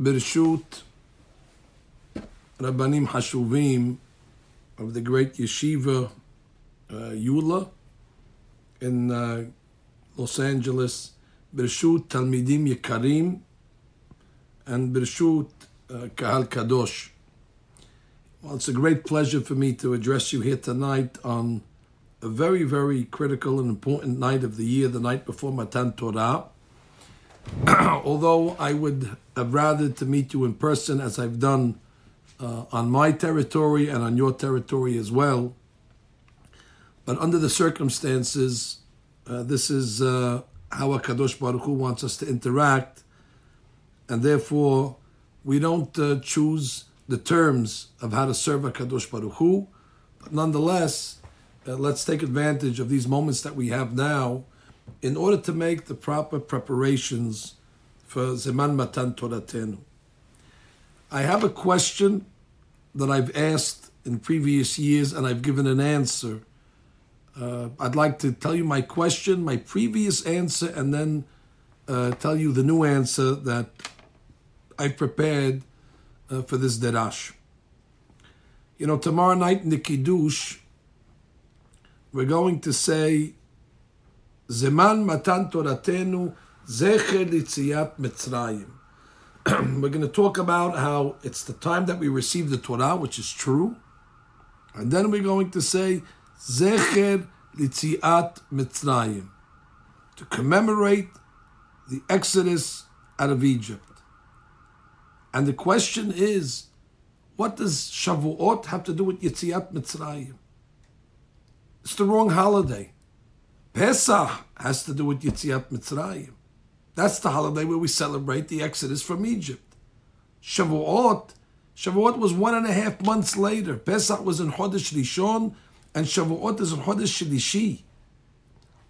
Bereshut Rabbanim Hashuvim of the great yeshiva uh, Yula in uh, Los Angeles, Bereshut Talmidim Yekarim, and Bereshut Kahal Kadosh. Well, it's a great pleasure for me to address you here tonight on a very, very critical and important night of the year, the night before Matan Torah Although I would have rather to meet you in person, as I've done uh, on my territory and on your territory as well. But under the circumstances, uh, this is uh, how a Kadosh Baruch Hu wants us to interact, and therefore we don't uh, choose the terms of how to serve a Kadosh Baruch Hu. But nonetheless, uh, let's take advantage of these moments that we have now in order to make the proper preparations for Zeman Matan Toratenu. I have a question that I've asked in previous years and I've given an answer. Uh, I'd like to tell you my question, my previous answer, and then uh, tell you the new answer that I've prepared uh, for this derash. You know, tomorrow night in the Kiddush, we're going to say, Zeman Matan Toratenu Zecher Litziat Mitzrayim. we're going to talk about how it's the time that we receive the Torah, which is true. And then we're going to say, Zecher Litziat Mitzrayim, to commemorate the Exodus out of Egypt. And the question is, what does Shavuot have to do with Yitziat Mitzrayim? It's the wrong holiday. Pesach has to do with Yitziat Mitzrayim. That's the holiday where we celebrate the Exodus from Egypt. Shavuot, Shavuot was one and a half months later. Pesach was in Chodesh Rishon, and Shavuot is in Chodesh Shlishi.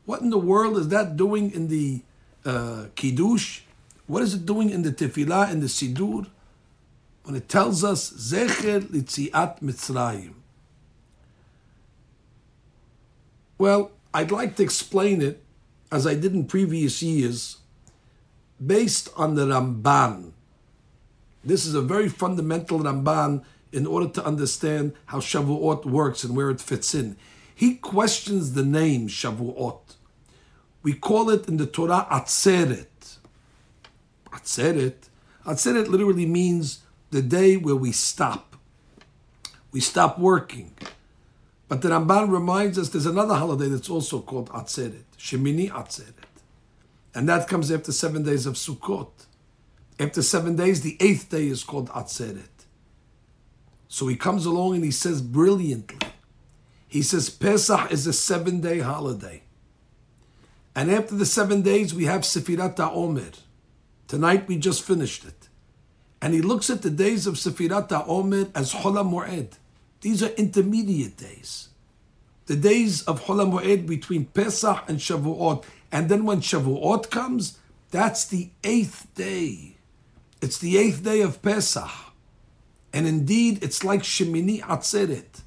What in the world is that doing in the uh, Kiddush? What is it doing in the Tefillah, in the Sidur? When it tells us, Zecher Litziat Mitzrayim. Well, I'd like to explain it, as I did in previous years, based on the Ramban. This is a very fundamental Ramban in order to understand how Shavuot works and where it fits in. He questions the name Shavuot. We call it in the Torah Atzeret. Atzeret. Atzeret literally means the day where we stop. We stop working. But the Ramban reminds us there's another holiday that's also called Atzeret, Shemini Atzeret. And that comes after seven days of Sukkot. After seven days, the eighth day is called Atzeret. So he comes along and he says brilliantly, he says Pesach is a seven day holiday. And after the seven days, we have Sefirat HaOmer. Tonight we just finished it. And he looks at the days of Sefirat HaOmer as Chol Moed. These are intermediate days. The days of Chol Moed between Pesach and Shavuot. And then when Shavuot comes, that's the eighth day. It's the eighth day of Pesach. And indeed, it's like Shemini Atzeret.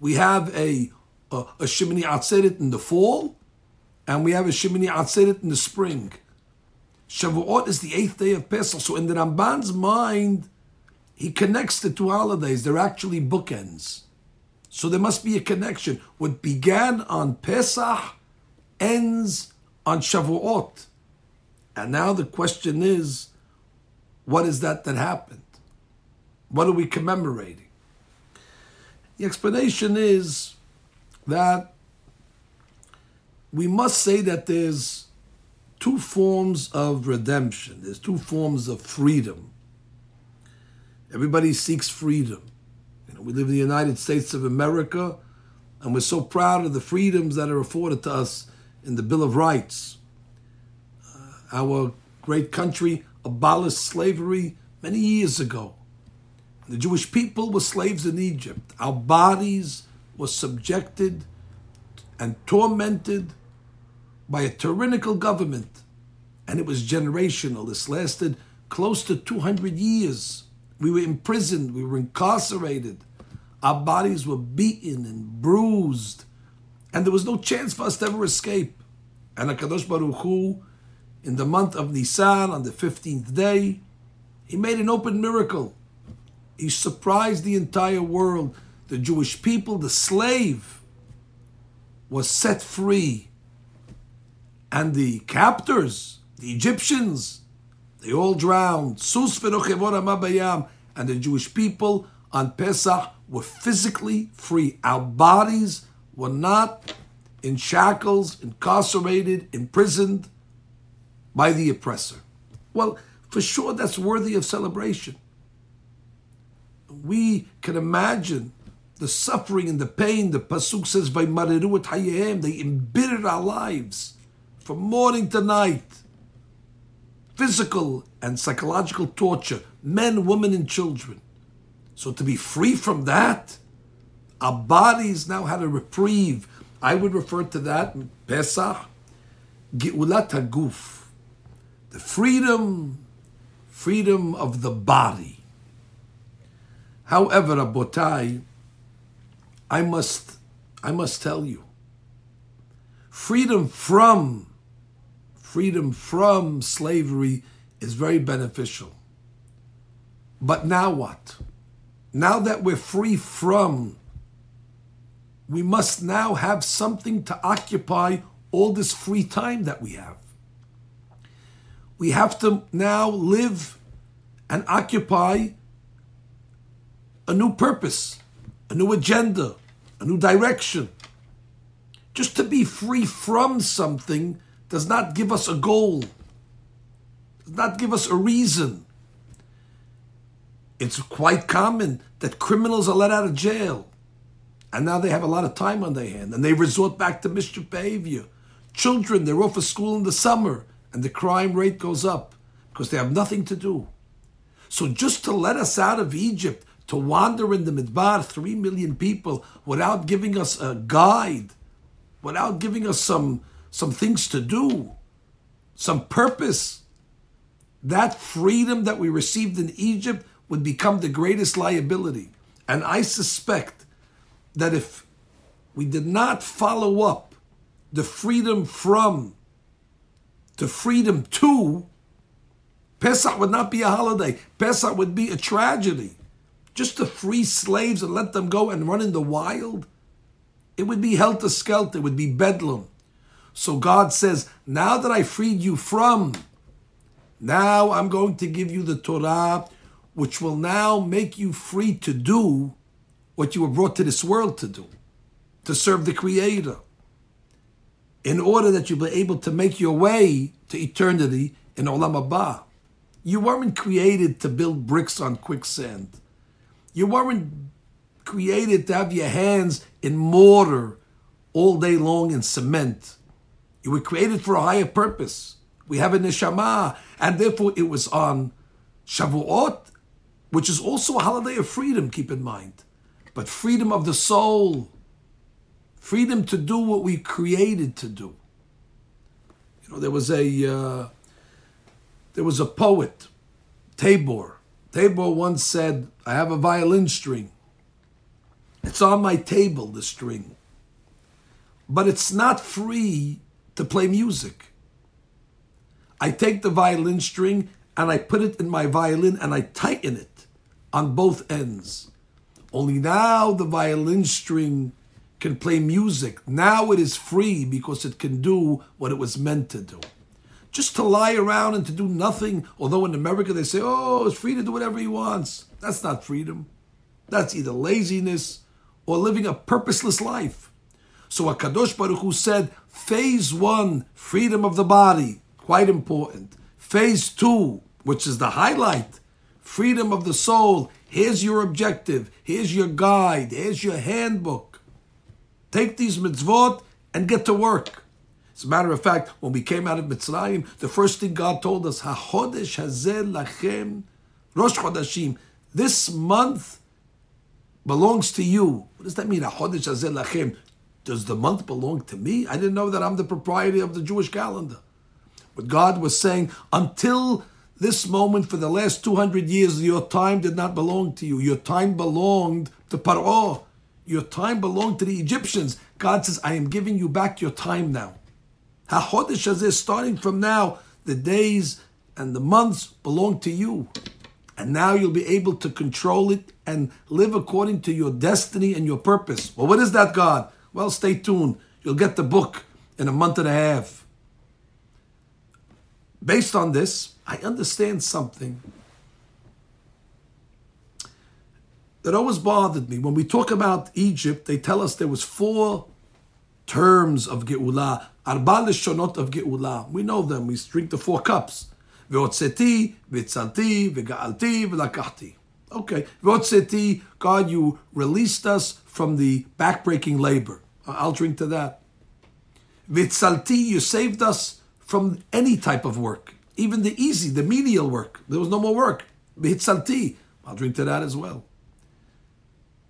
We have a, a, a Shemini Atzeret in the fall, and we have a Shemini Atzeret in the spring. Shavuot is the eighth day of Pesach. So in the Ramban's mind, he connects the two holidays. They're actually bookends. So there must be a connection. What began on Pesach ends on Shavuot. And now the question is, what is that that happened? What are we commemorating? The explanation is that we must say that there's two forms of redemption, there's two forms of freedom. Everybody seeks freedom. You know, we live in the United States of America, and we're so proud of the freedoms that are afforded to us in the Bill of Rights. Uh, our great country abolished slavery many years ago. The Jewish people were slaves in Egypt. Our bodies were subjected and tormented by a tyrannical government, and it was generational. This lasted close to 200 years. We were imprisoned, we were incarcerated. Our bodies were beaten and bruised, and there was no chance for us to ever escape. And HaKadosh Baruch Hu, in the month of Nisan, on the 15th day, He made an open miracle. He surprised the entire world. The Jewish people, the slave, was set free. And the captors, the Egyptians, they all drowned. And the Jewish people on Pesach were physically free. Our bodies were not in shackles, incarcerated, imprisoned by the oppressor. Well, for sure that's worthy of celebration. We can imagine the suffering and the pain. The Pasuk says, they embittered our lives from morning to night. Physical and psychological torture, men, women, and children. So to be free from that, our bodies now had a reprieve. I would refer to that Pesach, Geulat Haguf, the freedom freedom of the body. However, Abotai, I must, I must tell you, freedom from, freedom from slavery is very beneficial. But now what? Now that we're free from, we must now have something to occupy all this free time that we have we have to now live and occupy a new purpose, a new agenda, a new direction. Just to be free from something does not give us a goal, does not give us a reason. It's quite common that criminals are let out of jail and now they have a lot of time on their hand and they resort back to mischief behavior. Children, they're off of school in the summer and the crime rate goes up because they have nothing to do. So just to let us out of Egypt, to wander in the Midbar, three million people, without giving us a guide, without giving us some, some things to do, some purpose, that freedom that we received in Egypt would become the greatest liability. And I suspect that if we did not follow up the freedom from to freedom to, Pesach would not be a holiday. Pesach would be a tragedy. Just to free slaves and let them go and run in the wild, it would be helter skelter, it would be bedlam. So God says, Now that I freed you from, now I'm going to give you the Torah, which will now make you free to do what you were brought to this world to do, to serve the Creator in order that you'll be able to make your way to eternity in Olam Haba. You weren't created to build bricks on quicksand. You weren't created to have your hands in mortar all day long in cement. You were created for a higher purpose. We have a neshama, and therefore it was on Shavuot, which is also a holiday of freedom, keep in mind, but freedom of the soul freedom to do what we created to do. You know, there was a uh, there was a poet, Tagore. Tagore once said, "I have a violin string. It's on my table, the string, but it's not free to play music. I take the violin string and I put it in my violin and I tighten it on both ends. Only now the violin string can play music. Now it is free because it can do what it was meant to do. Just to lie around and to do nothing, although in America they say, oh, it's free to do whatever he wants. That's not freedom. That's either laziness or living a purposeless life. So Akadosh Baruch Hu said, phase one, freedom of the body, quite important. Phase two, which is the highlight, freedom of the soul. Here's your objective. Here's your guide. Here's your handbook. Take these mitzvot and get to work. As a matter of fact, when we came out of Mitzrayim, the first thing God told us, HaChodesh Hazeh Lachem Rosh Chodashim. This month belongs to you. What does that mean? HaChodesh Hazeh Lachem. Does the month belong to me? I didn't know that I'm the proprietor of the Jewish calendar. But God was saying, until this moment for the last 200 years, your time did not belong to you. Your time belonged to Paro. Your time belonged to the Egyptians. God says, I am giving you back your time now. HaChodesh Hazeh, starting from now, the days and the months belong to you. And now you'll be able to control it and live according to your destiny and your purpose. Well, what is that, God? Well, stay tuned. You'll get the book in a month and a half. Based on this, I understand something that always bothered me. When we talk about Egypt, they tell us there was four terms of Geulah, Arba Leshonot of Geulah. We know them. We drink the four cups. Ve'otzeti, ve'tzalti, ve'ga'alti, ve'lakahti. Okay. Ve'otzeti, God, you released us from the backbreaking labor. I'll drink to that. Ve'tzalti, you saved us from any type of work, even the easy, the menial work. There was no more work. Ve'tzalti, I'll drink to that as well.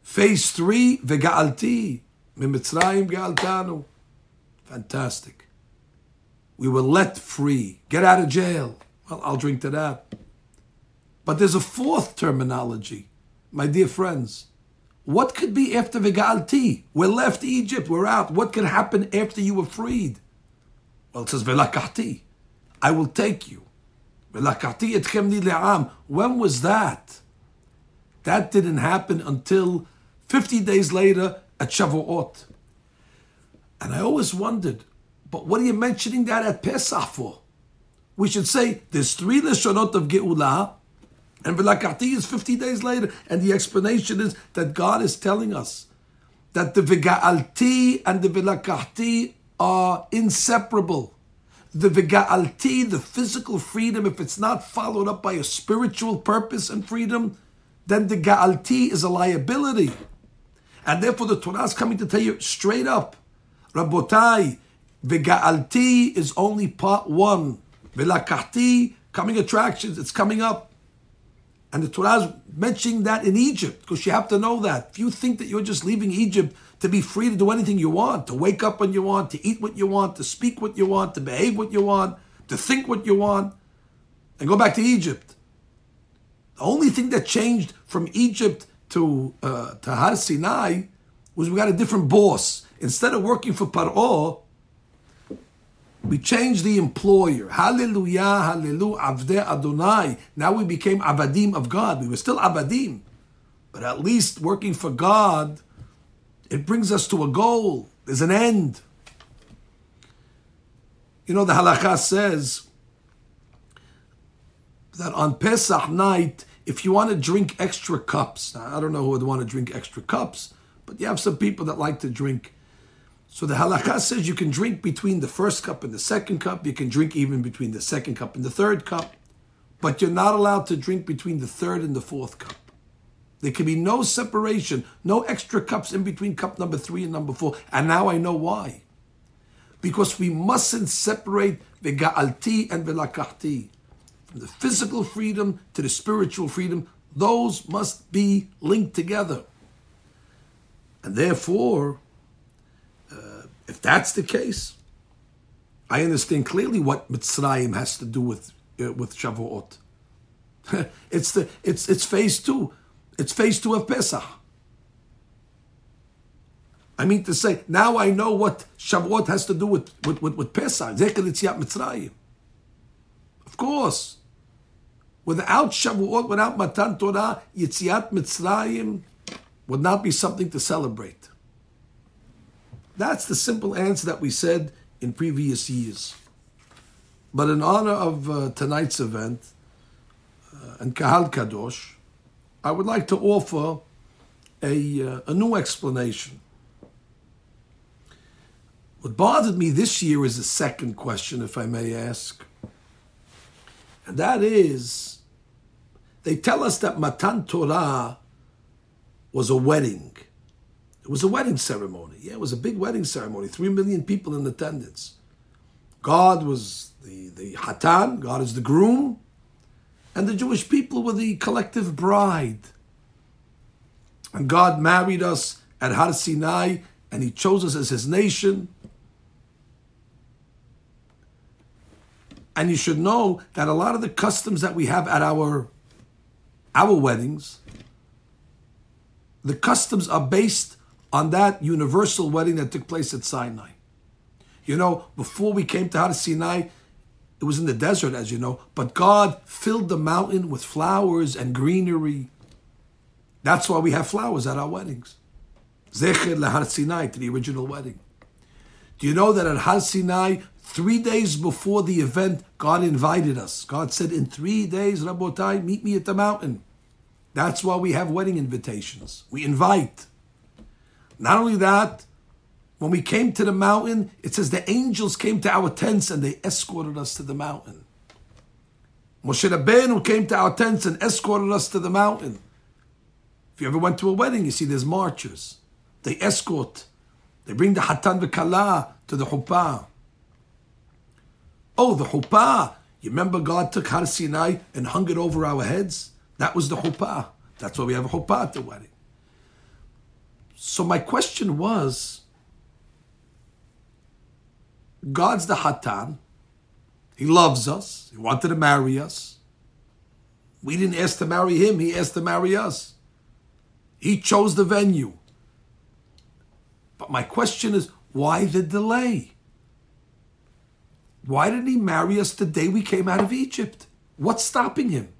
Phase three, ve'ga'alti, mitzrayim ga'altanu. Fantastic. We were let free. Get out of jail. Well, I'll drink to that. But there's a fourth terminology, my dear friends. What could be after Vegalti? We're left Egypt, we're out. What can happen after you were freed? Well, it says Velakati. I will take you. Le'am. When was that? That didn't happen until 50 days later at Shavuot. And I always wondered, but what are you mentioning that at Pesach for? We should say there's three leshonot of Geulah, and Vilakati is 50 days later. And the explanation is that God is telling us that the Viga'alti and the Vilakati are inseparable. The Viga'alti, the physical freedom, if it's not followed up by a spiritual purpose and freedom, then the Ga'alti is a liability. And therefore the Torah is coming to tell you straight up, Rabotai, Viga'alti is only part one. Velakati, coming attractions, it's coming up. And the Torah is mentioning that in Egypt, because you have to know that. If you think that you're just leaving Egypt to be free to do anything you want, to wake up when you want, to eat what you want, to speak what you want, to behave what you want, to think what you want, and go back to Egypt. The only thing that changed from Egypt to uh, to Har Sinai was we got a different boss. Instead of working for Paro, we changed the employer. Hallelujah, hallelujah, avde Adonai. Now we became abadim of God. We were still abadim, but at least working for God, it brings us to a goal. There's an end. You know, the halakha says that on Pesach night, if you want to drink extra cups, I don't know who would want to drink extra cups, but you have some people that like to drink so the halakha says you can drink between the first cup and the second cup. You can drink even between the second cup and the third cup. But you're not allowed to drink between the third and the fourth cup. There can be no separation, no extra cups in between cup number three and number four. And now I know why. Because we mustn't separate the ga'alti and the lakahti. From the physical freedom to the spiritual freedom, those must be linked together. And therefore, if that's the case, I understand clearly what Mitzrayim has to do with uh, with Shavuot. it's the it's it's phase two. It's phase two of Pesach. I mean to say, now I know what Shavuot has to do with with, with, with Pesach. Zeker Mitzrayim. Of course. Without Shavuot, without Matan Torah, Yitziat Mitzrayim would not be something to celebrate. That's the simple answer that we said in previous years. But in honor of uh, tonight's event uh, and Kahal Kadosh, I would like to offer a, uh, a new explanation. What bothered me this year is the second question, if I may ask. And that is, they tell us that Matan Torah was a wedding. It was a wedding ceremony. Yeah, it was a big wedding ceremony. Three million people in attendance. God was the, the Hatan, God is the groom, and the Jewish people were the collective bride. And God married us at Har Sinai, and He chose us as His nation. And you should know that a lot of the customs that we have at our our weddings, the customs are based on that universal wedding that took place at Sinai. You know, before we came to Har Sinai, It was in the desert, as you know, but God filled the mountain with flowers and greenery. That's why we have flowers at our weddings. Zecher leHar Sinai, to the original wedding. Do you know that at Har Sinai, three days before the event, God invited us. God said, In three days, Rabotai, meet me at the mountain. That's why we have wedding invitations. We invite. Not only that, when we came to the mountain, it says the angels came to our tents and they escorted us to the mountain. Moshe Rabbeinu came to our tents and escorted us to the mountain. If you ever went to a wedding, you see there's marchers. They escort. They bring the Hatan v'Kala to the Chuppah. Oh, the Chuppah. You remember God took Har Sinai and hung it over our heads? That was the Chuppah. That's why we have a Chuppah at the wedding. So my question was, God's the Hatan. He loves us. He wanted to marry us. We didn't ask to marry him, he asked to marry us. He chose the venue. But my question is why the delay? Why didn't he marry us the day we came out of Egypt? What's stopping him?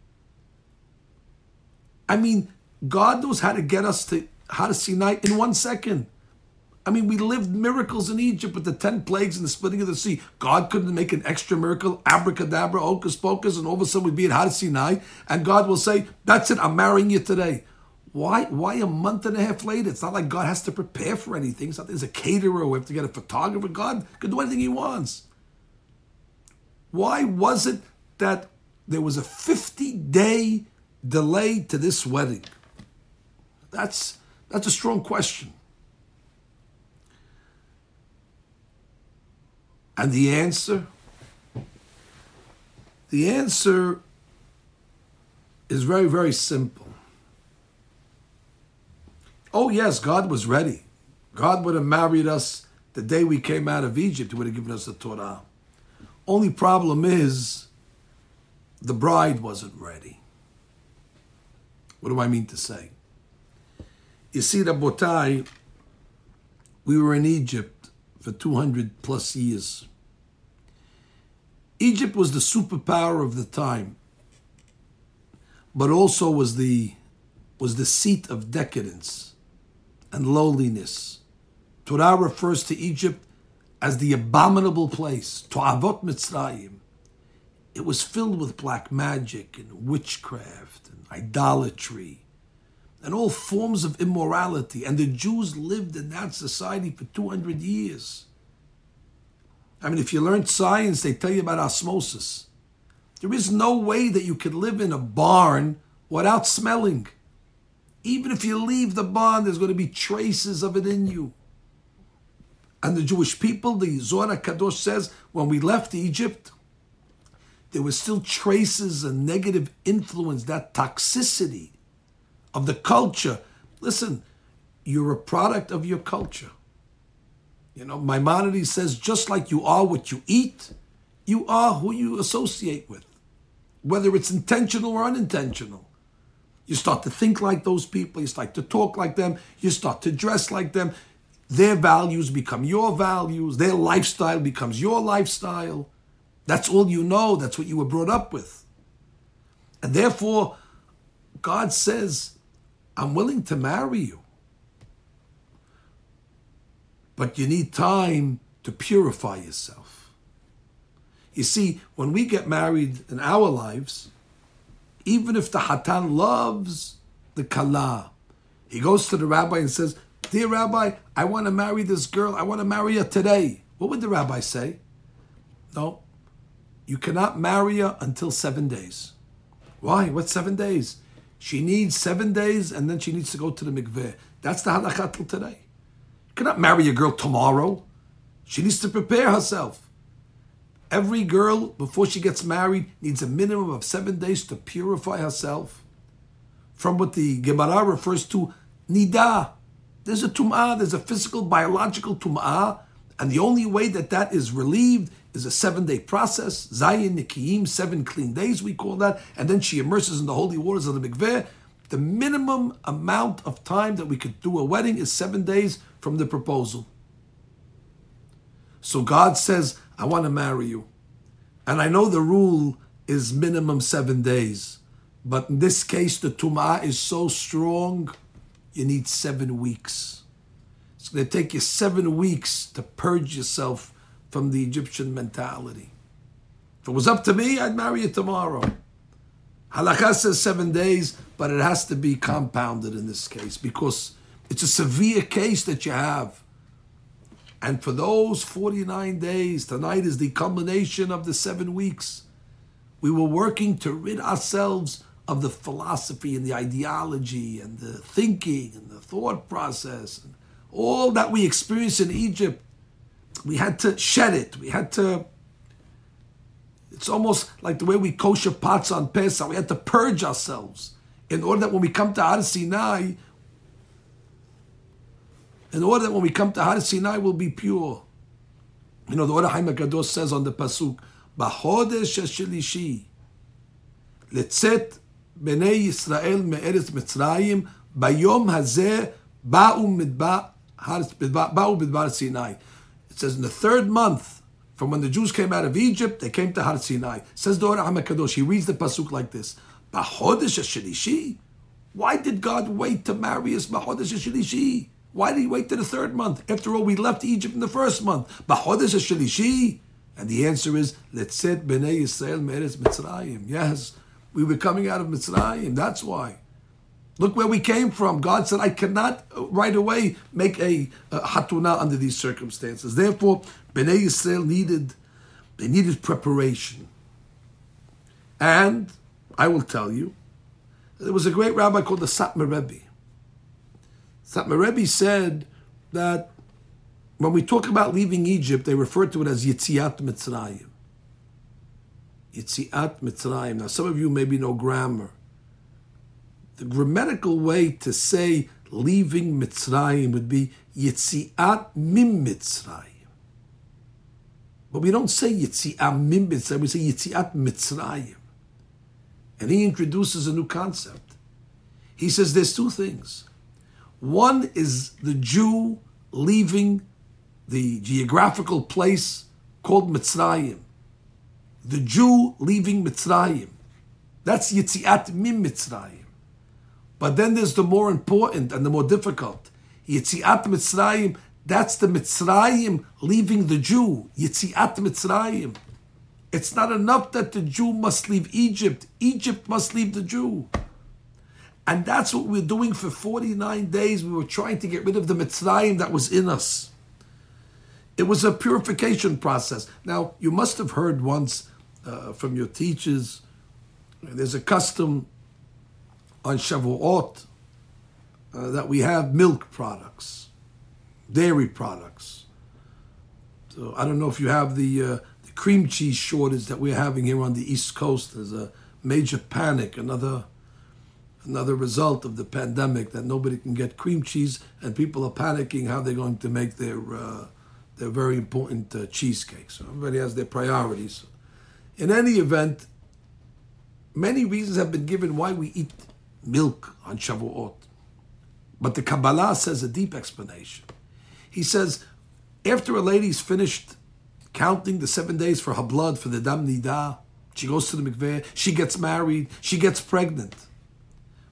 I mean, God knows how to get us to Har Sinai in one second. I mean, we lived miracles in Egypt with the 10 plagues and the splitting of the sea. God couldn't make an extra miracle, abracadabra, hocus pocus, and all of a sudden we'd be at Har Sinai, and God will say, That's it, I'm marrying you today. Why, why a month and a half later? It's not like God has to prepare for anything. It's not there's a caterer, we have to get a photographer. God can do anything he wants. Why was it that there was a 50 day delay to this wedding? That's, that's a strong question. And the answer? The answer is very, very simple. Oh, yes, God was ready. God would have married us the day we came out of Egypt, He would have given us the Torah. Only problem is the bride wasn't ready. What do I mean to say? You see, Rabotai, we were in Egypt for 200 plus years. Egypt was the superpower of the time, but also was the, was the seat of decadence and lowliness. Torah refers to Egypt as the abominable place, To'avot Mitzrayim. It was filled with black magic and witchcraft and idolatry and all forms of immorality. And the Jews lived in that society for 200 years. I mean, if you learn science, they tell you about osmosis. There is no way that you could live in a barn without smelling. Even if you leave the barn, there's going to be traces of it in you. And the Jewish people, the Zohar Kadosh says, when we left Egypt, there were still traces and negative influence, that toxicity of the culture. Listen, you're a product of your culture. You know, Maimonides says, just like you are what you eat, you are who you associate with, whether it's intentional or unintentional. You start to think like those people, you start to talk like them, you start to dress like them. Their values become your values, their lifestyle becomes your lifestyle. That's all you know, that's what you were brought up with. And therefore, God says, I'm willing to marry you. But you need time to purify yourself. You see, when we get married in our lives, even if the Hatan loves the Kala, he goes to the rabbi and says, Dear rabbi, I want to marry this girl. I want to marry her today. What would the rabbi say? No, you cannot marry her until seven days. Why? What seven days? She needs seven days and then she needs to go to the mikveh. That's the halakha till today You cannot marry a girl tomorrow. She needs to prepare herself. Every girl, before she gets married, needs a minimum of seven days to purify herself from what the Gemara refers to nida. There's a tum'ah, there's a physical, biological tum'ah, and the only way that that is relieved is a seven day process. Zayin Nikiyim, seven clean days, we call that. And then she immerses in the holy waters of the mikveh. The minimum amount of time that we could do a wedding is seven days from the proposal. So God says, I want to marry you. And I know the rule is minimum seven days. But in this case, the tum'ah is so strong, you need seven weeks. It's going to take you seven weeks to purge yourself from the Egyptian mentality. If it was up to me, I'd marry you tomorrow. Halakha says seven days, but it has to be compounded in this case because it's a severe case that you have. And for those 49 days, tonight is the culmination of the seven weeks. We were working to rid ourselves of the philosophy and the ideology and the thinking and the thought process and all that we experienced in Egypt, we had to shed it. We had to. It's almost like the way we kosher pots on Pesach. We had to purge ourselves in order that when we come to Har Sinai, in order that when we come to Har Sinai, we'll be pure. You know, the Ohr HaChaim HaKadosh says on the Pasuk, B'chodesh HaShelishi, letzet b'nei Yisrael מארץ Mitzrayim, Bayom Hazeh Ba'um Midba Sinai. It says in the third month from when the Jews came out of Egypt, they came to Har Sinai. Says the Orah He reads the pasuk like this: Why did God wait to marry us? Bachodesh Shilishi. Why did He wait to the third month? After all, we left Egypt in the first month. Bachodesh Shilishi. And the answer is Letzet Bnei Yisrael Meretz Mitzrayim. Yes, we were coming out of Mitzrayim. That's why. Look where we came from. God said, I cannot uh, right away make a, a hatuna under these circumstances. Therefore, Bnei Yisrael needed, they needed preparation. And I will tell you, there was a great rabbi called the Satmar Rebbe. Satmar Rebbe said that when we talk about leaving Egypt, they refer to it as Yitziat Mitzrayim. Yitziat Mitzrayim. Now, some of you maybe know grammar. The grammatical way to say leaving Mitzrayim would be Yitziat Mim Mitzrayim. But we don't say Yitziat Mim Mitzrayim, we say Yitziat Mitzrayim. And he introduces a new concept. He says there's two things. One is the Jew leaving the geographical place called Mitzrayim. The Jew leaving Mitzrayim. That's Yitziat Mim Mitzrayim. But then there's the more important and the more difficult. Yitziat Mitzrayim, that's the Mitzrayim leaving the Jew. Yitziat Mitzrayim. It's not enough that the Jew must leave Egypt. Egypt must leave the Jew. And that's what we're doing for 49 days. We were trying to get rid of the Mitzrayim that was in us. It was a purification process. Now, you must have heard once uh, from your teachers, there's a custom on Shavuot uh, that we have milk products, dairy products. So I don't know if you have the, uh, the cream cheese shortage that we're having here on the East Coast. There's a major panic, another another result of the pandemic that nobody can get cream cheese, and people are panicking how they're going to make their uh, they're very important uh, cheesecakes. So everybody has their priorities. In any event, many reasons have been given why we eat milk on Shavuot. But the Kabbalah says a deep explanation. He says, after a lady's finished counting the seven days for her blood, for the Dam Nida, she goes to the mikveh, she gets married, she gets pregnant.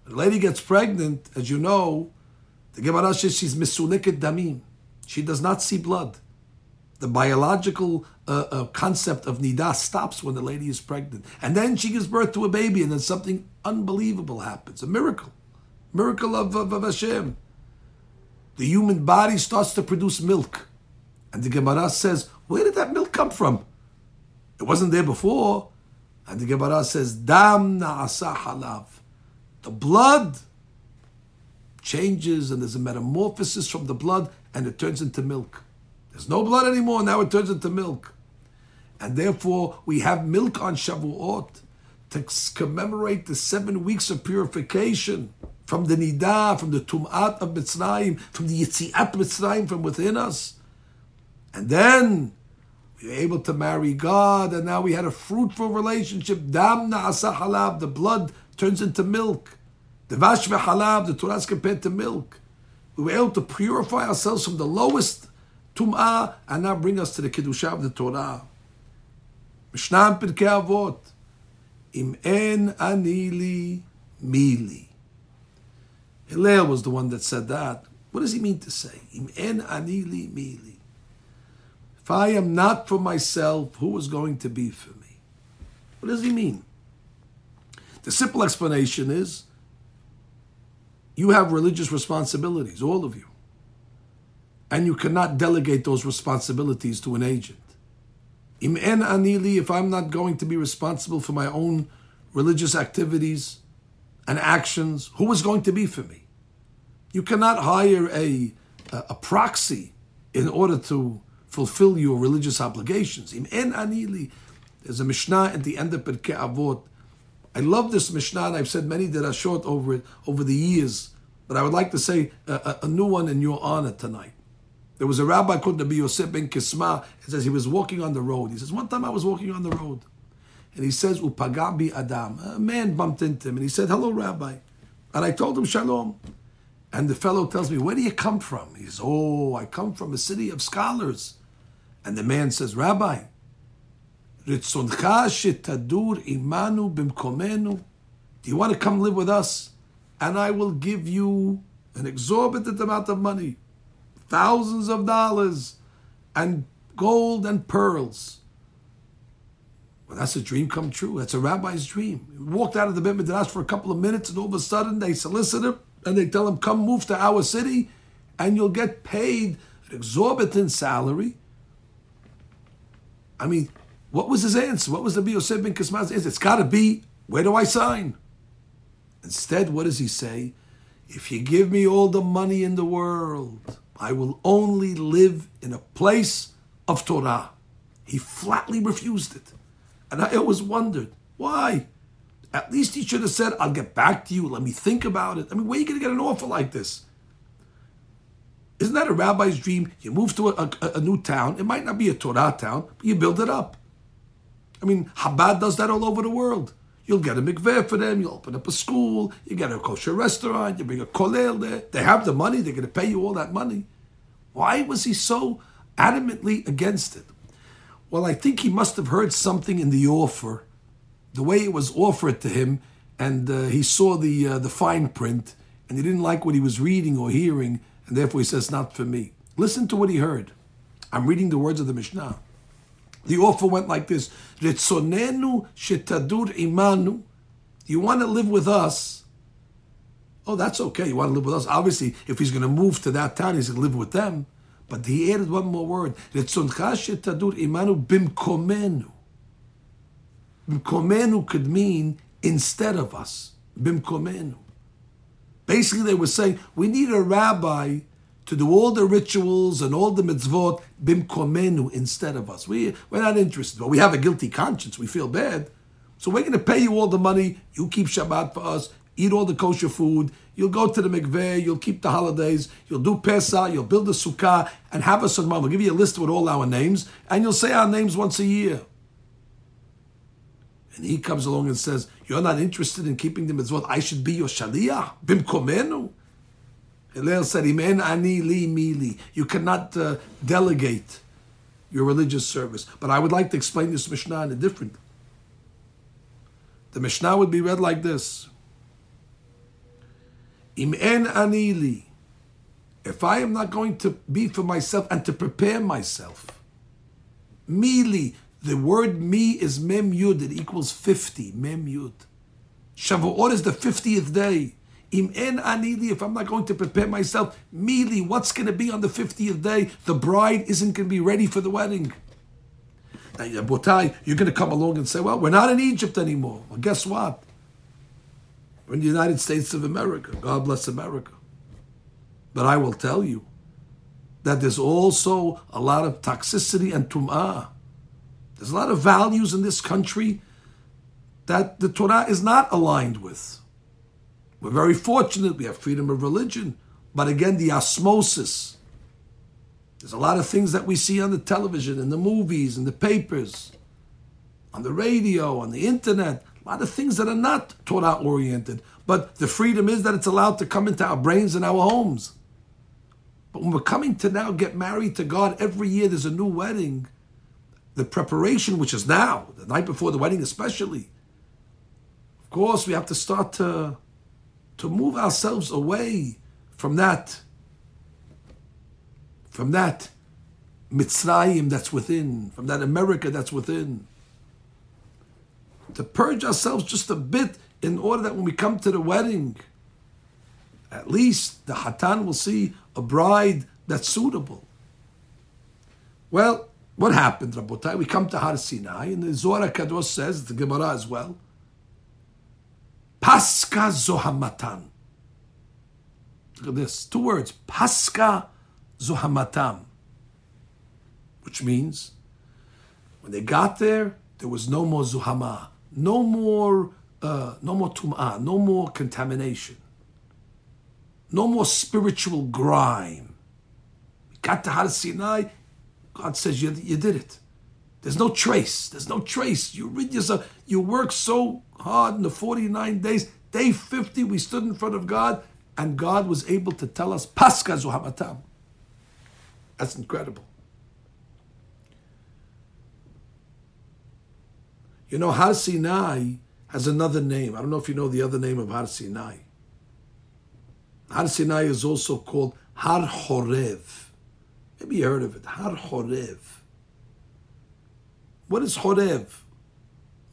When a lady gets pregnant, as you know, the Gemara says she's misuliket damim. She does not see blood the biological uh, uh, concept of nida stops when the lady is pregnant, and then she gives birth to a baby, and then something unbelievable happens, a miracle, miracle of, of, of Hashem. The human body starts to produce milk, and the Gemara says, "Where did that milk come from? It wasn't there before." And the Gemara says, "Dam naasa halav." The blood changes, and there's a metamorphosis from the blood, and it turns into milk. There's no blood anymore. Now it turns into milk. And therefore, we have milk on Shavuot to commemorate the seven weeks of purification from the Nida, from the Tum'at of Mitzrayim, from the Yitziat Mitzrayim from within us. And then we were able to marry God, and now we had a fruitful relationship. Dam na'asa halav, the blood turns into milk. The vash halav, the Torah is compared to milk. We were able to purify ourselves from the lowest tum'ah, and now bring us to the Kiddushah of the Torah. Mishnah in Pirkei Avot. Im en anili mili. Hillel was the one that said that. What does he mean to say? Im en anili mili. If I am not for myself, who is going to be for me? What does he mean? The simple explanation is you have religious responsibilities, all of you. And you cannot delegate those responsibilities to an agent. Im en anili, if I'm not going to be responsible for my own religious activities and actions, who is going to be for me? You cannot hire a, a, a proxy in order to fulfill your religious obligations. Im en anili. There's a Mishnah at the end of Pirkei Avot. I love this Mishnah, and I've said many that are short over it over the years, but I would like to say a, a, a new one in your honor tonight. There was a rabbi called Rabbi Yosef ben Kisma. It says he was walking on the road. He says, one time I was walking on the road. And he says, Upagabi Adam. A man bumped into him and he said, Hello, Rabbi. And I told him, Shalom. And the fellow tells me, Where do you come from? He says, Oh, I come from a city of scholars. And the man says, Rabbi, imanu bimkomenu. Do you want to come live with us? And I will give you an exorbitant amount of money thousands of dollars and gold and pearls. Well, that's a dream come true. That's a rabbi's dream. He walked out of the Beit Midrash for a couple of minutes, and all of a sudden they solicit him and they tell him, "Come move to our city, and you'll get paid an exorbitant salary." I mean, what was his answer? What was the Yosef ben Kisma's answer? It's got to be, where do I sign? Instead, what does he say? If you give me all the money in the world, I will only live in a place of Torah. He flatly refused it. And I always wondered, why? At least he should have said, I'll get back to you, let me think about it. I mean, where are you going to get an offer like this? Isn't that a rabbi's dream? You move to a, a, a, new town. It might not be a Torah town, but you build it up. I mean, Chabad does that all over the world. You'll get a mikveh for them. You'll open up a school. You get a kosher restaurant. You bring a kollel there. They have the money. They're going to pay you all that money. Why was he so adamantly against it? Well, I think he must have heard something in the offer, the way it was offered to him, and uh, he saw the uh, the fine print, and he didn't like what he was reading or hearing, and therefore he says, "Not for me." Listen to what he heard. I'm reading the words of the Mishnah. The offer went like this: "Ritzonenu shetadur imanu." You want to live with us? Oh, that's okay. You want to live with us? Obviously, if he's going to move to that town, he's going to live with them. But he added one more word: "Ritzoncha shetadur imanu bimkomenu." Bimkomenu could mean instead of us. Bimkomenu. Basically, they were saying we need a rabbi to do all the rituals and all the mitzvot bimkomenu instead of us. We, we're not interested. But we have a guilty conscience. We feel bad. So we're going to pay you all the money. You keep Shabbat for us. Eat all the kosher food. You'll go to the mikveh. You'll keep the holidays. You'll do Pesach. You'll build a sukkah and have us on. We'll give you a list with all our names, and you'll say our names once a year. And he comes along and says, "You're not interested in keeping the mitzvot. I should be your shaliyah bimkomenu." Hillel said, Imen ani li mili. You cannot uh, delegate your religious service. But I would like to explain this Mishnah in a different. The Mishnah would be read like this. Im en ani li. If I am not going to be for myself and to prepare myself, mili, the word me is mem yud, it equals 50, mem yud. Shavuot is the 50th day. Im en anili, if I'm not going to prepare myself, mili, what's going to be on the 50th day? The bride isn't going to be ready for the wedding. Now, you're going to come along and say, well, we're not in Egypt anymore. Well, guess what? We're in the United States of America. God bless America. But I will tell you that there's also a lot of toxicity and tum'ah. There's a lot of values in this country that the Torah is not aligned with. We're very fortunate. We have freedom of religion. But again, the osmosis. There's a lot of things that we see on the television, in the movies, in the papers, on the radio, on the internet. A lot of things that are not Torah oriented. But the freedom is that it's allowed to come into our brains and our homes. But when we're coming to now get married to God, every year there's a new wedding. the preparation, which is now, the night before the wedding especially, of course, we have to start to, to move ourselves away from that, from that Mitzrayim that's within, from that America that's within. To purge ourselves just a bit in order that when we come to the wedding, at least the Hatan will see a bride that's suitable. Well, what happened, Rabotai? We come to Har Sinai, and the Zohar Kadosh says, the Gemara as well, Pascha Zohamatan. Look at this, two words, Pascha Zohamatam which means when they got there, there was no more zuhama, no more, uh, no more tum'ah, no more contamination, no more spiritual grime. We got to Har Sinai, God says you, you did it. There's no trace. There's no trace. You read yourself. You work so hard in the 49 days. Day 50, we stood in front of God, and God was able to tell us, Pascha Zuhamatam. That's incredible. You know, Har Sinai has another name. I don't know if you know the other name of Har Sinai. Har Sinai is also called Har Horev. Maybe you heard of it. Har Horev. What is Horev?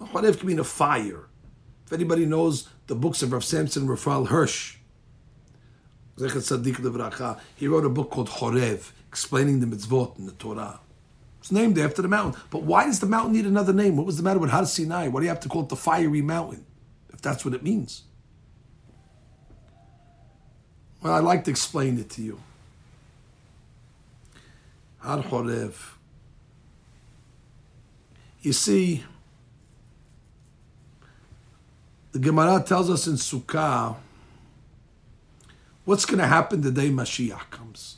Horev can mean a fire. If anybody knows the books of Rav Samson Raphael Hirsch, he wrote a book called Horev, explaining the mitzvot in the Torah. It's named after the mountain. But why does the mountain need another name? What was the matter with Har Sinai? Why do you have to call it the fiery mountain, if that's what it means? Well, I'd like to explain it to you. Har Horev. You see, the Gemara tells us in Sukkah what's going to happen the day Mashiach comes.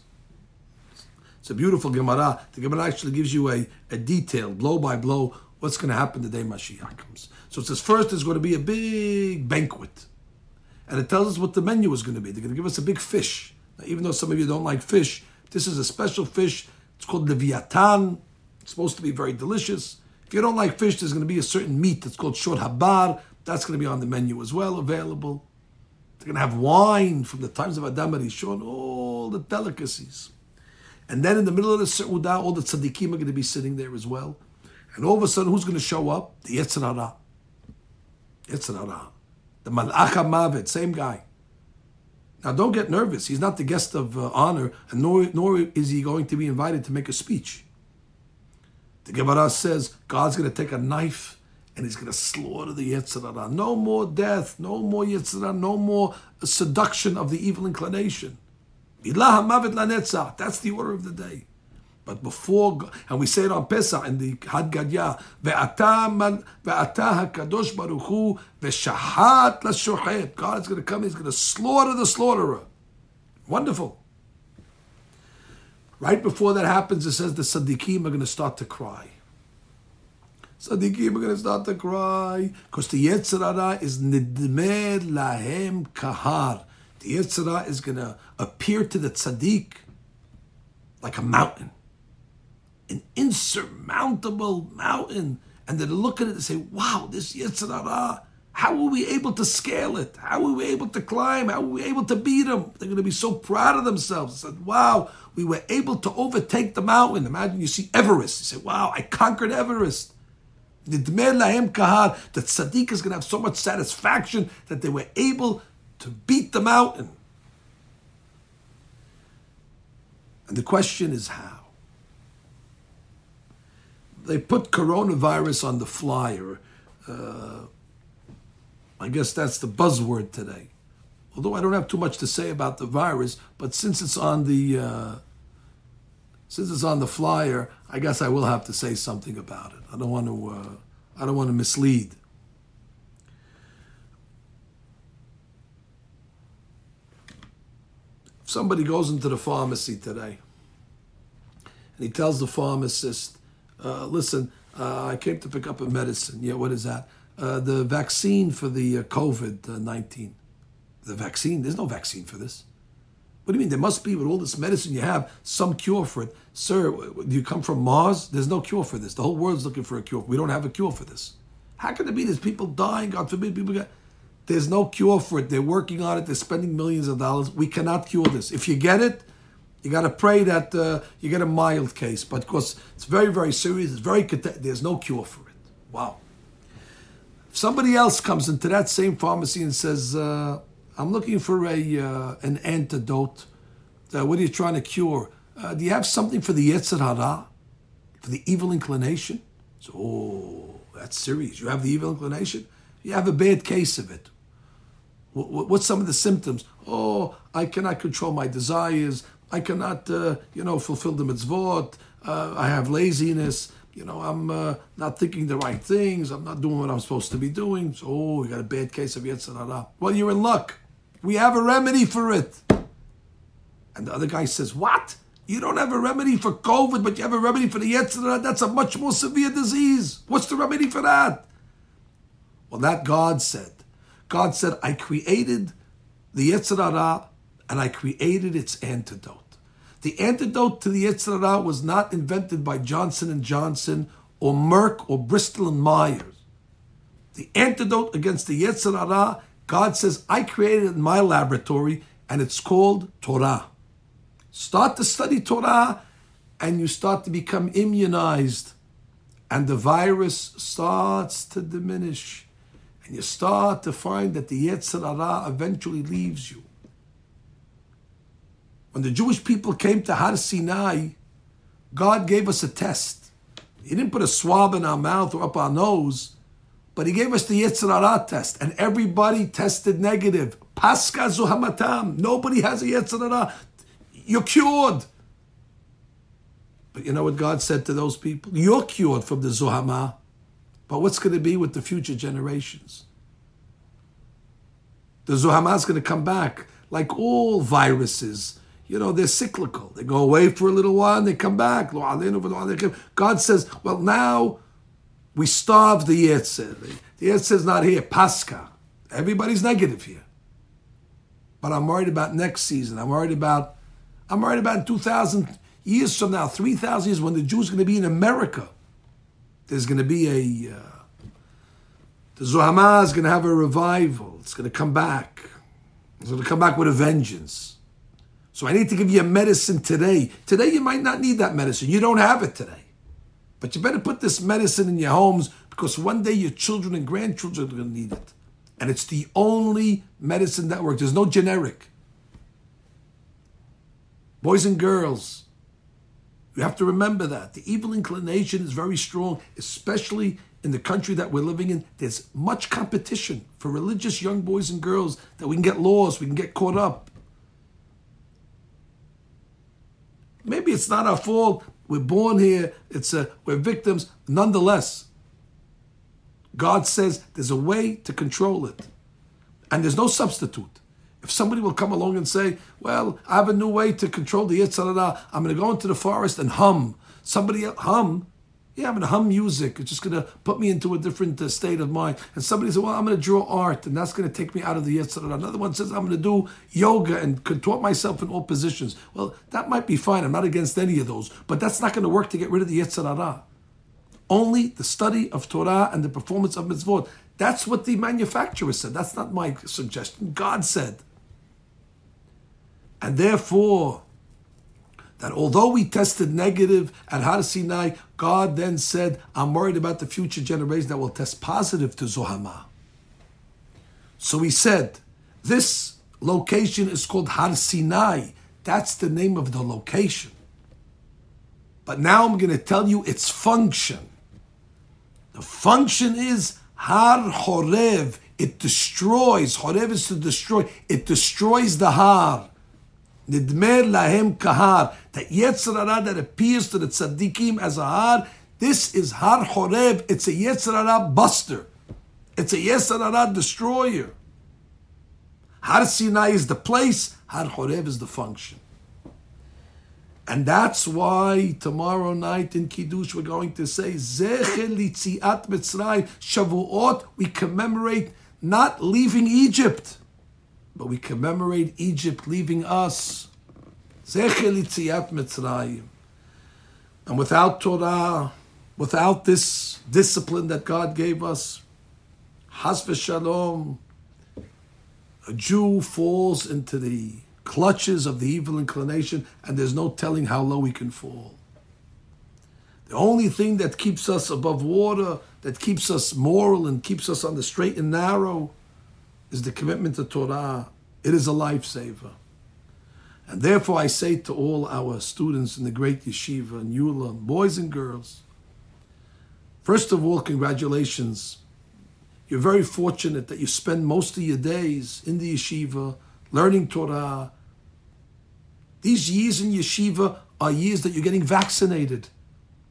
It's a beautiful Gemara. The Gemara actually gives you a, a detail, blow by blow, what's going to happen the day Mashiach comes. So it says first there's going to be a big banquet. And it tells us what the menu is going to be. They're going to give us a big fish. Now, even though some of you don't like fish, this is a special fish. It's called leviathan. It's supposed to be very delicious. If you don't like fish, there's going to be a certain meat that's called shor habar. That's going to be on the menu as well, available. They're going to have wine from the times of Adam HaRishon, all the delicacies. And then in the middle of the Seudah, all the tzaddikim are going to be sitting there as well. And all of a sudden, who's going to show up? The Yetzer Hara. The Malach Mavet, same guy. Now, don't get nervous. He's not the guest of uh, honor, and nor, nor is he going to be invited to make a speech. The Gemara says God's going to take a knife and he's going to slaughter the Yetzer Hara. No more death, no more Yetzer Hara, no more seduction of the evil inclination. That's the order of the day. But before, and we say it on Pesach in the Had Gadya, ve'ata hakadosh baruch hu ve'shahat la'shochet. God is going to come, he's going to slaughter the slaughterer. Wonderful. Right before that happens, it says the Sadiqim are going to start to cry. Sadiqim are going to start to cry because the Yetzer Hara is nidmer lahem kahar the Yetzer Hara is going to appear to the tzaddik like a mountain, an insurmountable mountain. And they look at it and say, wow, this Yetzer Hara, how were we able to scale it? How were we able to climb? How were we able to beat them? They're going to be so proud of themselves. They said, wow, we were able to overtake the mountain. Imagine you see Everest. You say, wow, I conquered Everest. The Kahar, that tzaddik is going to have so much satisfaction that they were able to beat the mountain. And the question is how? They put coronavirus on the flyer. Uh, I guess that's the buzzword today. Although I don't have too much to say about the virus, but since it's on the uh, since it's on the flyer, I guess I will have to say something about it. I don't want to uh, I don't want to mislead. somebody goes into the pharmacy today and he tells the pharmacist, uh, listen, uh, I came to pick up a medicine. Yeah, what is that? Uh, the vaccine for the uh, COVID 19. The vaccine? There's no vaccine for this. What do you mean? There must be, with all this medicine you have, some cure for it. Sir, do you come from Mars? There's no cure for this. The whole world's looking for a cure. We don't have a cure for this. How can it be? There's people dying. God forbid people get. There's no cure for it. They're working on it. They're spending millions of dollars. We cannot cure this. If you get it, you got to pray that uh, you get a mild case. But of course, it's very, very serious. It's very. There's no cure for it. Wow. If somebody else comes into that same pharmacy and says, uh, "I'm looking for a uh, an antidote," uh, what are you trying to cure? Uh, do you have something for the Yetzer Hara, for the evil inclination? So, oh, that's serious. You have the evil inclination. You have a bad case of it. What's some of the symptoms? Oh, I cannot control my desires. I cannot, uh, you know, fulfill the mitzvot. Uh, I have laziness. You know, I'm uh, not thinking the right things. I'm not doing what I'm supposed to be doing. So, oh, you got a bad case of Yetzer Hara. Well, you're in luck. We have a remedy for it. And the other guy says, What? You don't have a remedy for COVID, but you have a remedy for the Yetzer Hara. That's a much more severe disease. What's the remedy for that? Well, that God said. God said, I created the Yetzer Hara and I created its antidote. The antidote to the Yetzer Hara was not invented by Johnson and Johnson or Merck or Bristol and Myers. The antidote against the Yetzer Hara, God says, I created it in my laboratory and it's called Torah. Start to study Torah and you start to become immunized and the virus starts to diminish and you start to find that the Yetzer Hara eventually leaves you. When the Jewish people came to Har Sinai, God gave us a test. He didn't put a swab in our mouth or up our nose, but He gave us the Yetzer test, and everybody tested negative. Pascha zuhamatam. Nobody has a Yetzer You're cured. But you know what God said to those people? You're cured from the Zuhama. But what's going to be with the future generations? The Zuhama is going to come back like all viruses. You know, they're cyclical. They go away for a little while and they come back. God says, well, now we starve the Yetzer. The Yetzer is not here. Pascha. Everybody's negative here. But I'm worried about next season. I'm worried about, I'm worried about 2,000 years from now, 3,000 years when the Jews are going to be in America there's going to be a uh, the Zuhama is going to have a revival. It's going to come back. It's going to come back with a vengeance. So I need to give you a medicine today. Today you might not need that medicine. You don't have it today. But you better put this medicine in your homes because one day your children and grandchildren are going to need it. And it's the only medicine that works. There's no generic. Boys and girls, you have to remember that. The evil inclination is very strong, especially in the country that we're living in. There's much competition for religious young boys and girls that we can get lost, we can get caught up. Maybe it's not our fault. We're born here. It's a, we're victims. Nonetheless, God says there's a way to control it. And there's no substitute. If somebody will come along and say, well, I have a new way to control the Yetzer Hara, I'm going to go into the forest and hum. Somebody hum, yeah, I'm going to hum music. It's just going to put me into a different uh, state of mind. And somebody says, well, I'm going to draw art, and that's going to take me out of the Yetzer Hara. Another one says, I'm going to do yoga and contort myself in all positions. Well, that might be fine. I'm not against any of those, but that's not going to work to get rid of the Yetzer Hara. Only the study of Torah and the performance of mitzvot. That's what the manufacturer said. That's not my suggestion. God said. And therefore, that although we tested negative at Har Sinai, God then said, I'm worried about the future generation that will test positive to Zohama. So he said, this location is called Har Sinai. That's the name of the location. But now I'm going to tell you its function. The function is Har Horev. It destroys. Horev is to destroy. It destroys the Har. Nidmer lahem kahar. That Yetzer Hara that appears to the tzaddikim as a har, this is har horev. It's a Yetzer Hara buster. It's a Yetzer Hara destroyer. Har Sinai is the place, Har Horev is the function. And that's why tomorrow night in Kiddush we're going to say Litziat Shavuot. We commemorate not leaving Egypt but we commemorate Egypt leaving us. And without Torah, without this discipline that God gave us, Has v'shalom, a Jew falls into the clutches of the evil inclination, and there's no telling how low he can fall. The only thing that keeps us above water, that keeps us moral and keeps us on the straight and narrow, is the commitment to Torah. It is a lifesaver. And therefore, I say to all our students in the great yeshiva and YULA, boys and girls, first of all, congratulations. You're very fortunate that you spend most of your days in the yeshiva learning Torah. These years in yeshiva are years that you're getting vaccinated.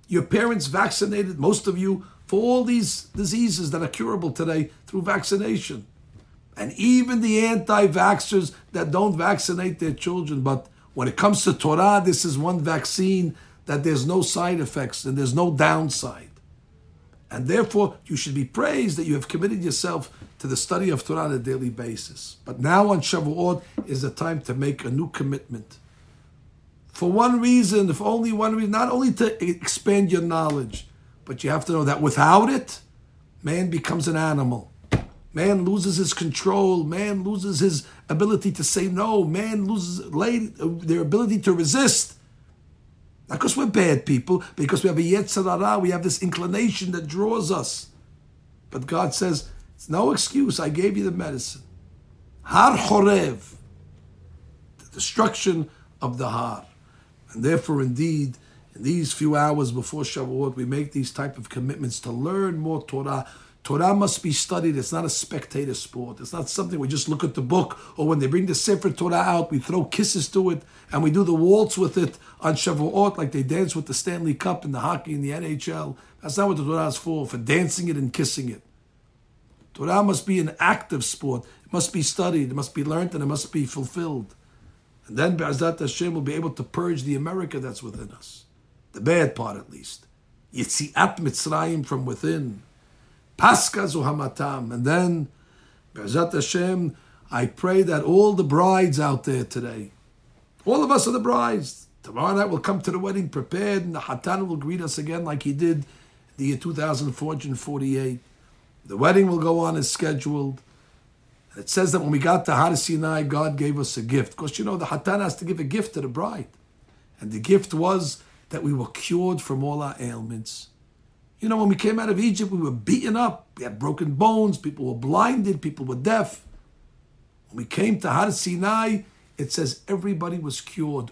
Your parents vaccinated, most of you, for all these diseases that are curable today through vaccination and even the anti vaxxers that don't vaccinate their children. But when it comes to Torah, this is one vaccine that there's no side effects and there's no downside. And therefore, you should be praised that you have committed yourself to the study of Torah on a daily basis. But now on Shavuot is the time to make a new commitment. For one reason, if only one reason, not only to expand your knowledge, but you have to know that without it, man becomes an animal. Man loses his control. Man loses his ability to say no. Man loses uh, their ability to resist. Not because we're bad people, because we have a yetzer hara, we have this inclination that draws us. But God says, it's no excuse. I gave you the medicine. Har Chorev, the destruction of the Har. And therefore, indeed, in these few hours before Shavuot, we make these type of commitments to learn more Torah, Torah must be studied. It's not a spectator sport. It's not something we just look at the book or when they bring the Sefer Torah out, we throw kisses to it and we do the waltz with it on Shavuot like they dance with the Stanley Cup in the hockey in the NHL. That's not what the Torah is for, for dancing it and kissing it. Torah must be an active sport. It must be studied, it must be learned, and it must be fulfilled. And then Be'ezat Hashem will be able to purge the America that's within us. The bad part, at least. Yitziat Mitzrayim from within. Pascha Zuhamatam. And then, Be'ezat Hashem, I pray that all the brides out there today, all of us are the brides. Tomorrow night we'll come to the wedding prepared, and the Hatan will greet us again like he did the year 2448. The wedding will go on as scheduled. It says that when we got to Har Sinai, God gave us a gift. Because you know, the Hatan has to give a gift to the bride. And the gift was that we were cured from all our ailments. You know, when we came out of Egypt, we were beaten up. We had broken bones. People were blinded. People were deaf. When we came to Har Sinai, it says everybody was cured.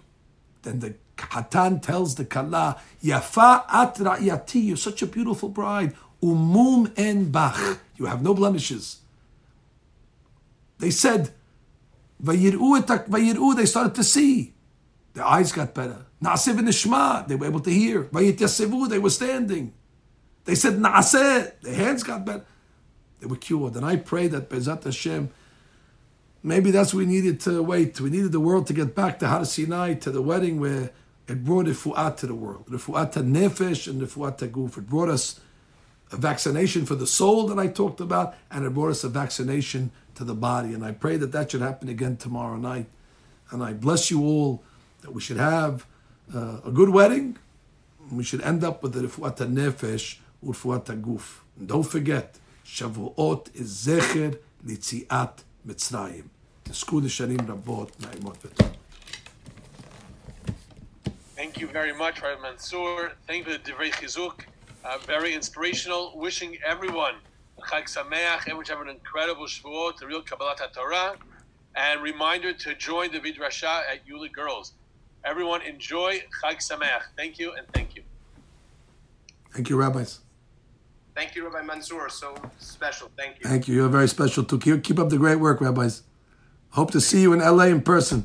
Then the Hatan tells the Kala, Yafa at ra'yati, you're such a beautiful bride. Umum en bach, you have no blemishes. They said, Vayiru, they started to see. Their eyes got better. Na'aseh v'nishma, they were able to hear. Vayit they were standing. They said Naaseh. Their hands got better. They were cured. And I pray that Bezat Hashem, maybe that's what we needed to wait. We needed the world to get back to Har Sinai, to the wedding where it brought Refu'at to the world. Refu'at nefesh and Refu'at guf. It brought us a vaccination for the soul that I talked about, and it brought us a vaccination to the body. And I pray that that should happen again tomorrow night. And I bless you all that we should have uh, a good wedding. We should end up with the Refu'at nefesh ורפואת הגוף. And don't forget, שבועות is זכר ליציאת מצרים. תזכו לשנים רבות, נעימות וטובות. Thank you very much, Rabbi Mansour. Thank you for Divrei Chizuk. Uh, very inspirational. Wishing everyone Chag Sameach, everyone have an incredible Shavuot, the real Kabbalat Torah. And reminder to join the Vidrasha at YULA Girls. Everyone enjoy Chag Sameach. Thank you and thank you. Thank you, Rabbis. Thank you, Rabbi Mansour. So special. Thank you. Thank you. You're very special too. Keep, keep up the great work, rabbis. Hope to see you in LA in person.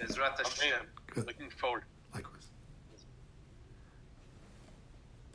Ezrat Hashem.